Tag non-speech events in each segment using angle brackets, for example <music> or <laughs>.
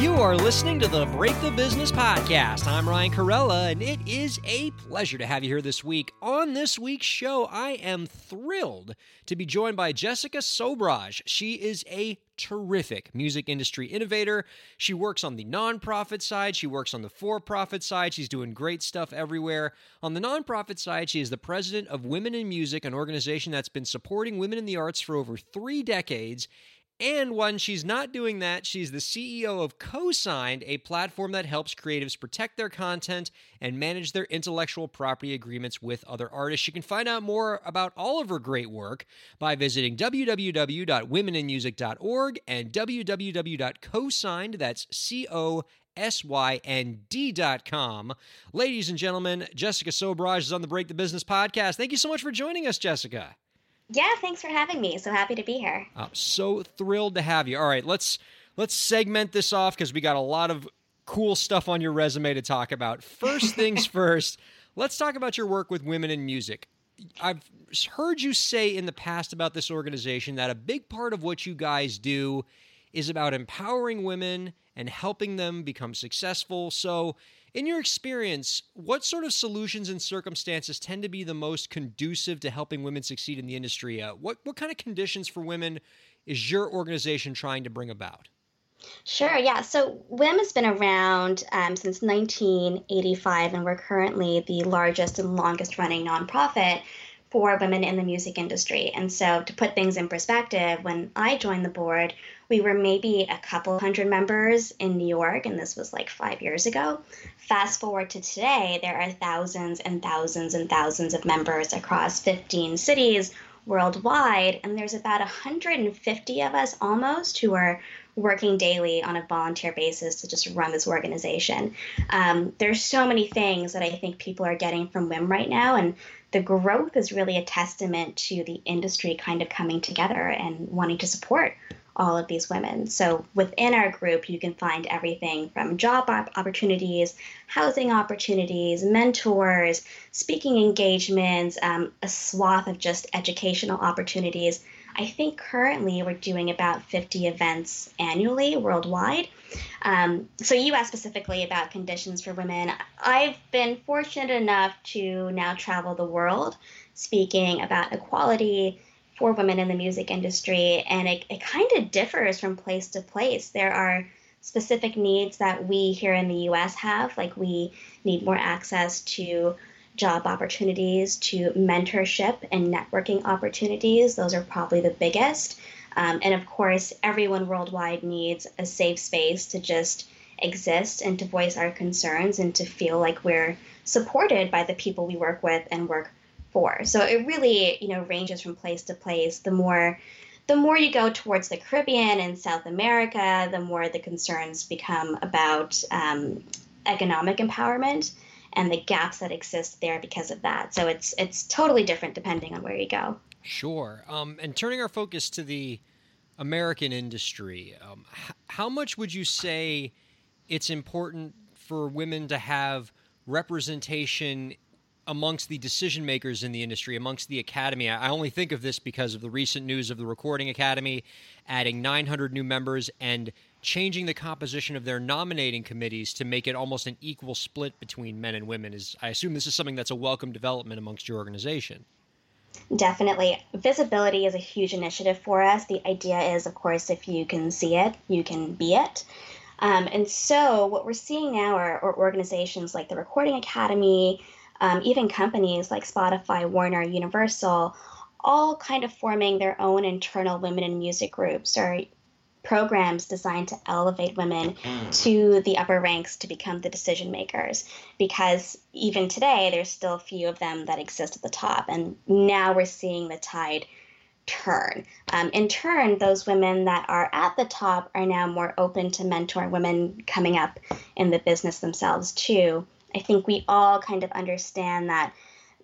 You are listening to the Break the Business podcast. I'm Ryan Kairalla, and it is a pleasure to have you here this week. On this week's show, I am thrilled to be joined by Jessica Sobhraj. She is a terrific music industry innovator. She works on the nonprofit side, she works on the for profit side. She's doing great stuff everywhere. On the nonprofit side, she is the president of Women in Music, an organization that's been supporting women in the arts for over three decades. And when she's not doing that, she's the CEO of Cosynd, a platform that helps creatives protect their content and manage their intellectual property agreements with other artists. You can find out more about all of her great work by visiting www.womeninmusic.org and www.cosynd, that's C O S Y N D.com. Ladies and gentlemen, Jessica Sobhraj is on the Break the Business podcast. Thank you so much for joining us, Jessica. Yeah, thanks for having me. So happy to be here. I'm so thrilled to have you. All right, let's let's segment this off because we got a lot of cool stuff on your resume to talk about. First <laughs> things first, let's talk about your work with women in music. I've heard you say in the past about this organization that a big part of what you guys do is about empowering women and helping them become successful. So, in your experience, what sort of solutions and circumstances tend to be the most conducive to helping women succeed in the industry? Uh, what what kind of conditions for women is your organization trying to bring about? Sure, yeah. So WIM has been around um, since 1985, and we're currently the largest and longest running nonprofit for women in the music industry. And so, to put things in perspective, when I joined the board, we were maybe a couple hundred members in New York, and this was like five years ago. Fast forward to today, there are thousands and thousands and thousands of members across 15 cities worldwide, and there's about 150 of us almost who are working daily on a volunteer basis to just run this organization. Um, there's so many things that I think people are getting from WIM right now, and the growth is really a testament to the industry kind of coming together and wanting to support all of these women. So within our group, you can find everything from job opportunities, housing opportunities, mentors, speaking engagements, um, a swath of just educational opportunities. I think currently we're doing about 50 events annually worldwide. Um, so you asked specifically about conditions for women. I've been fortunate enough to now travel the world speaking about equality, for women in the music industry, and it, it kind of differs from place to place. There are specific needs that we here in the US have, like we need more access to job opportunities, to mentorship and networking opportunities. Those are probably the biggest. Um, and of course, everyone worldwide needs a safe space to just exist and to voice our concerns and to feel like we're supported by the people we work with and work So it really, you know, ranges from place to place. The more the more you go towards the Caribbean and South America, the more the concerns become about um, economic empowerment and the gaps that exist there because of that. So it's it's totally different depending on where you go. Sure. Um, and turning our focus to the American industry, um, h- how much would you say it's important for women to have representation amongst the decision makers in the industry, amongst the academy. I only think of this because of the recent news of the Recording Academy adding 900 new members and changing the composition of their nominating committees to make it almost an equal split between men and women. Is I assume this is something that's a welcome development amongst your organization. Definitely. Visibility is a huge initiative for us. The idea is, of course, if you can see it, you can be it. Um, and so, what we're seeing now are, are organizations like the Recording Academy, um, even companies like Spotify, Warner, Universal, all kind of forming their own internal women in music groups or programs designed to elevate women mm. to the upper ranks to become the decision makers. Because even today there's still a few of them that exist at the top and now we're seeing the tide turn. Um, in turn those women that are at the top are now more open to mentor women coming up in the business themselves too I think we all kind of understand that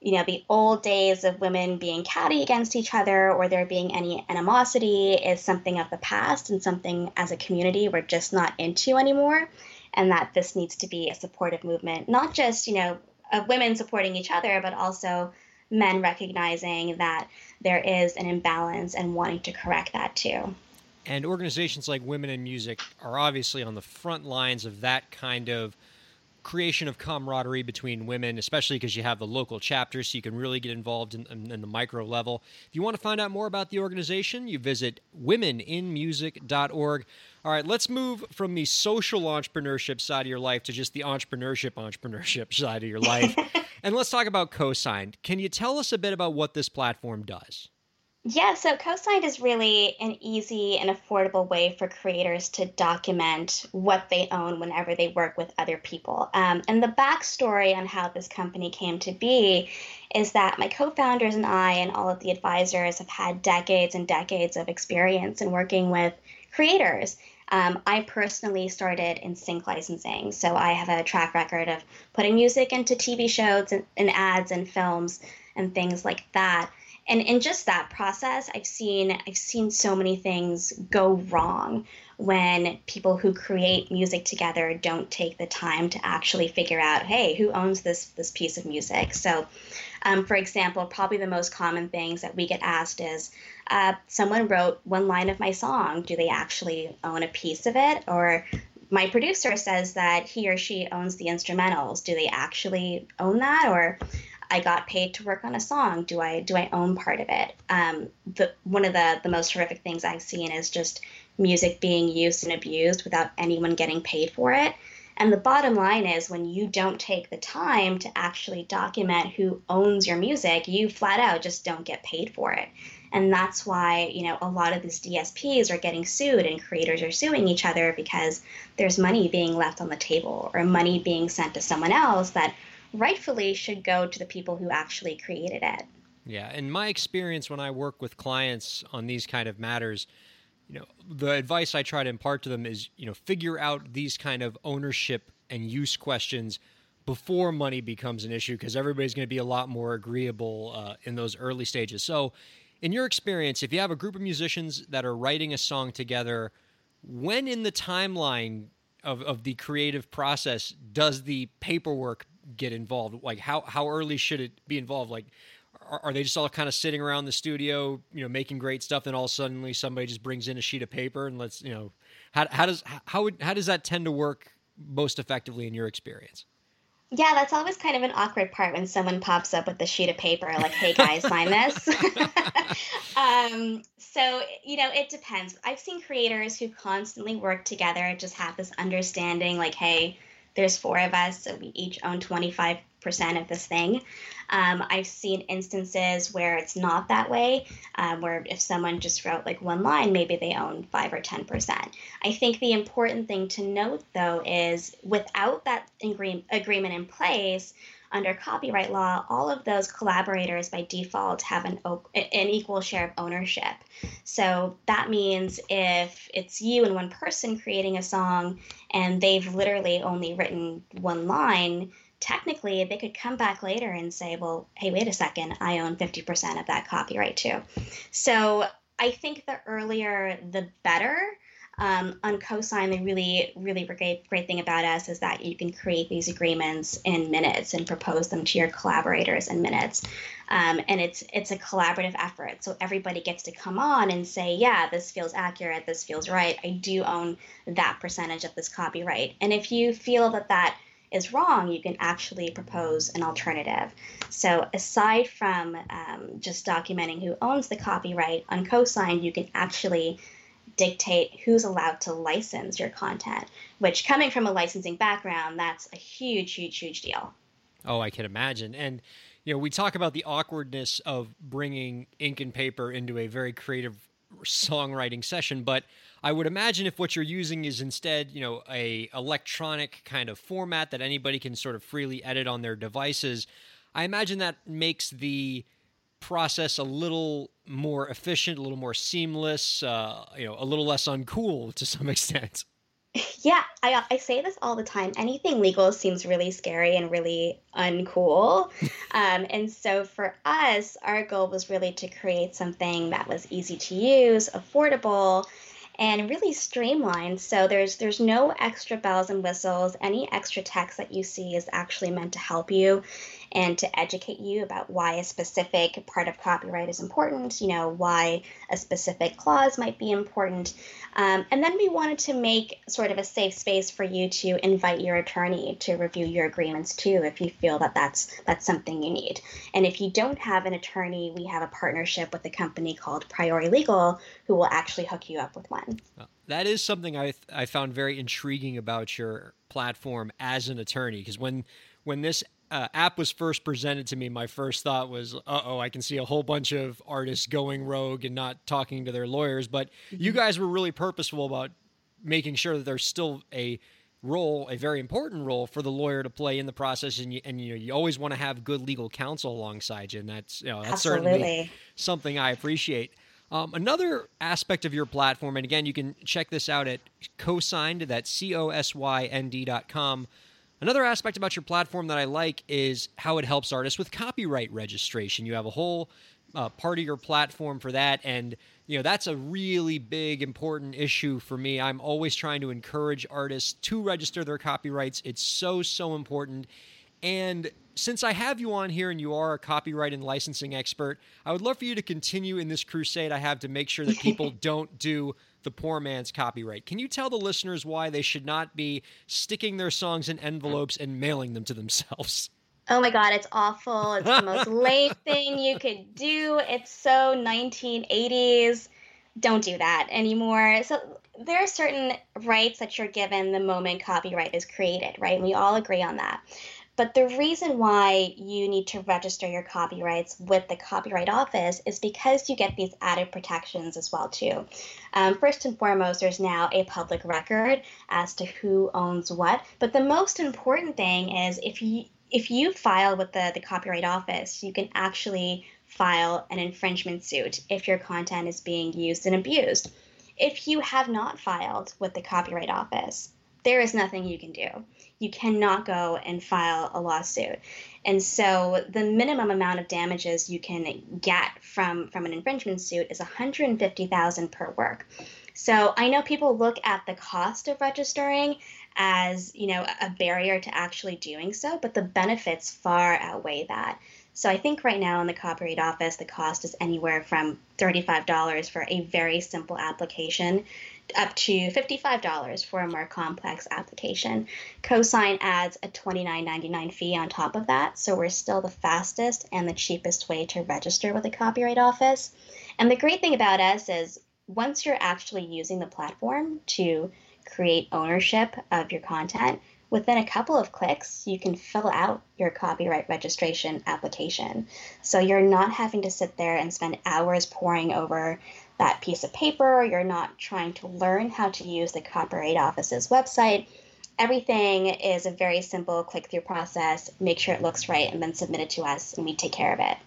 you know, the old days of women being catty against each other or there being any animosity is something of the past and something as a community we're just not into anymore. And that this needs to be a supportive movement, not just, you know, of women supporting each other, but also men recognizing that there is an imbalance and wanting to correct that too. And organizations like Women in Music are obviously on the front lines of that kind of creation of camaraderie between women, especially because you have the local chapters, so you can really get involved in, in, in, the micro level. If you want to find out more about the organization, you visit womeninmusic.org. All right, let's move from the social entrepreneurship side of your life to just the entrepreneurship entrepreneurship <laughs> side of your life. <laughs> and let's talk about Cosynd. Can you tell us a bit about what this platform does? Yeah, so Cosynd is really an easy and affordable way for creators to document what they own whenever they work with other people. Um, and the backstory on how this company came to be is that my co founders and I, and all of the advisors, have had decades and decades of experience in working with creators. Um, I personally started in sync licensing, so I have a track record of putting music into TV shows and, and ads and films and things like that and in just that process i've seen i've seen so many things go wrong when people who create music together don't take the time to actually figure out hey who owns this this piece of music? So um, for example probably the most common things that we get asked is uh, someone wrote one line of my song. Do they actually own a piece of it? Or my producer says that he or she owns the instrumentals. Do they actually own that? Or I got paid to work on a song. Do I do I own part of it? Um, the one of the the most horrific things I've seen is just music being used and abused without anyone getting paid for it. And the bottom line is when you don't take the time to actually document who owns your music, you flat out just don't get paid for it. And that's why, you know, a lot of these DSPs are getting sued and creators are suing each other because there's money being left on the table or money being sent to someone else that rightfully should go to the people who actually created it. Yeah, in my experience when I work with clients on these kind of matters, you know, the advice I try to impart to them is, you know, figure out these kind of ownership and use questions before money becomes an issue because everybody's going to be a lot more agreeable uh, in those early stages. So, in your experience, if you have a group of musicians that are writing a song together, when in the timeline of, of the creative process does the paperwork get involved? Like how how early should it be involved? Like are, are they just all kind of sitting around the studio, you know, making great stuff, and all suddenly somebody just brings in a sheet of paper and let's you know how how does how would, how does that tend to work most effectively in your experience? Yeah, that's always kind of an awkward part when someone pops up with a sheet of paper, like, "Hey guys, sign this." <laughs> um, so you know, it depends. I've seen creators who constantly work together, just have this understanding, like, "Hey, there's four of us, so we each own 25% of this thing. Um, I've seen instances where it's not that way, um, where if someone just wrote like one line, maybe they own 5 or 10%. I think the important thing to note, though, is without that agree- agreement in place, under copyright law, all of those collaborators by default have an, an equal share of ownership. So that means if it's you and one person creating a song and they've literally only written one line, technically they could come back later and say, well, hey, wait a second, I own 50% of that copyright too. So I think the earlier the better um, on Cosynd, the really, really great, great thing about us is that you can create these agreements in minutes and propose them to your collaborators in minutes. Um, and it's it's a collaborative effort. So everybody gets to come on and say, yeah, this feels accurate, this feels right. I do own that percentage of this copyright. And if you feel that that is wrong, you can actually propose an alternative. So, aside from um, just documenting who owns the copyright on Cosynd, you can actually dictate who's allowed to license your content, which coming from a licensing background, that's a huge, huge, huge deal. Oh, I can imagine. And, you know, we talk about the awkwardness of bringing ink and paper into a very creative songwriting session, but I would imagine if what you're using is instead, you know, a electronic kind of format that anybody can sort of freely edit on their devices, I imagine that makes the process a little more efficient, a little more seamless, uh, you know, a little less uncool to some <laughs> extent. Yeah, I, I say this all the time. Anything legal seems really scary and really uncool. <laughs> um, and so for us, our goal was really to create something that was easy to use, affordable, and really streamlined. So there's there's no extra bells and whistles. Any extra text that you see is actually meant to help you and to educate you about why a specific part of copyright is important, you know, why a specific clause might be important. Um, and then we wanted to make sort of a safe space for you to invite your attorney to review your agreements too, if you feel that that's that's something you need. And if you don't have an attorney, we have a partnership with a company called Priori Legal, who will actually hook you up with one. That is something I I found very intriguing about your platform as an attorney because when when this uh, app was first presented to me, my first thought was, "Uh oh, I can see a whole bunch of artists going rogue and not talking to their lawyers." But mm-hmm. you guys were really purposeful about making sure that there's still a role, a very important role for the lawyer to play in the process, and you, and you know you always want to have good legal counsel alongside you, and that's you know that's Absolutely. certainly something I appreciate. Um, another aspect of your platform, and again, you can check this out at cosynd, that's C O S Y N D dot com. Another aspect about your platform that I like is how it helps artists with copyright registration. You have a whole uh, part of your platform for that, and you know that's a really big, important issue for me. I'm always trying to encourage artists to register their copyrights. It's so so important, and since I have you on here and you are a copyright and licensing expert, I would love for you to continue in this crusade I have to make sure that people <laughs> don't do the poor man's copyright. Can you tell the listeners why they should not be sticking their songs in envelopes and mailing them to themselves? Oh my god, it's awful. It's the most <laughs> lame thing you could do. It's so 1980s. Don't do that anymore. So there are certain rights that you're given the moment copyright is created, right? And we all agree on that. But the reason why you need to register your copyrights with the Copyright Office is because you get these added protections as well too. Um, first and foremost, there's now a public record as to who owns what. But the most important thing is if you if you file with the, the Copyright Office, you can actually file an infringement suit if your content is being used and abused. If you have not filed with the Copyright Office, there is nothing you can do you cannot go and file a lawsuit. And so the minimum amount of damages you can get from from an infringement suit is 150,000 per work. So I know people look at the cost of registering as, you know, a barrier to actually doing so, but the benefits far outweigh that. So I think right now in the Copyright Office, the cost is anywhere from $35 for a very simple application up to $55 for a more complex application. Cosynd adds a $29.99 fee on top of that, so we're still the fastest and the cheapest way to register with the Copyright Office. And the great thing about us is once you're actually using the platform to create ownership of your content, within a couple of clicks, you can fill out your copyright registration application. So you're not having to sit there and spend hours poring over that piece of paper. You're not trying to learn how to use the Copyright Office's website. Everything is a very simple click through process. Make sure it looks right and then submit it to us, and we take care of it.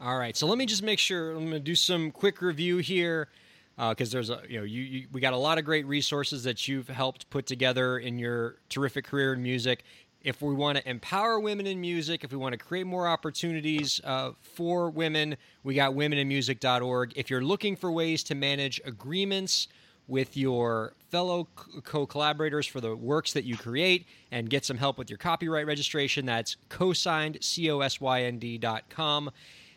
All right. So let me just make sure. I'm going to do some quick review here because uh, there's a you know you, you, we got a lot of great resources that you've helped put together in your terrific career in music if we want to empower women in music, if we want to create more opportunities uh, for women, we got womeninmusic.org. If you're looking for ways to manage agreements with your fellow co collaborators for the works that you create and get some help with your copyright registration, that's cosynd, C O S Y N D dot com.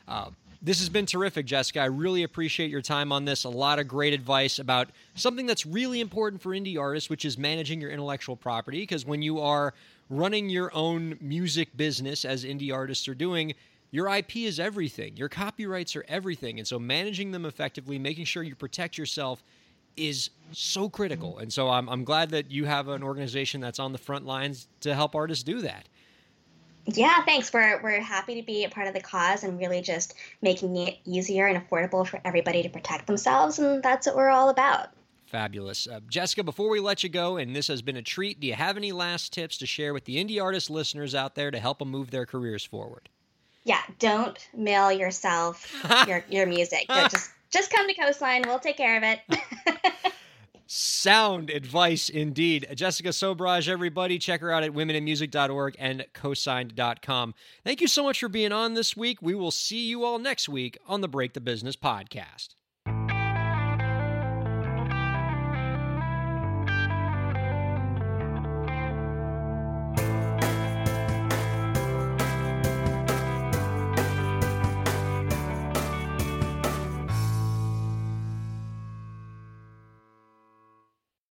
Uh, this has been terrific, Jessica. I really appreciate your time on this. A lot of great advice about something that's really important for indie artists, which is managing your intellectual property. Because when you are running your own music business, as indie artists are doing, your IP is everything. Your copyrights are everything. And so managing them effectively, making sure you protect yourself is so critical. And so I'm, I'm glad that you have an organization that's on the front lines to help artists do that. Yeah, thanks. We're, we're happy to be a part of the cause and really just making it easier and affordable for everybody to protect themselves. And that's what we're all about. Fabulous. Uh, Jessica, before we let you go, and this has been a treat, do you have any last tips to share with the indie artist listeners out there to help them move their careers forward? Yeah, don't mail yourself <laughs> your, your music. just just come to Coastline. We'll take care of it. <laughs> Sound advice indeed. Jessica Sobhraj, everybody, check her out at womeninmusic.org and cosynd.com. Thank you so much for being on this week. We will see you all next week on the Break the Business podcast.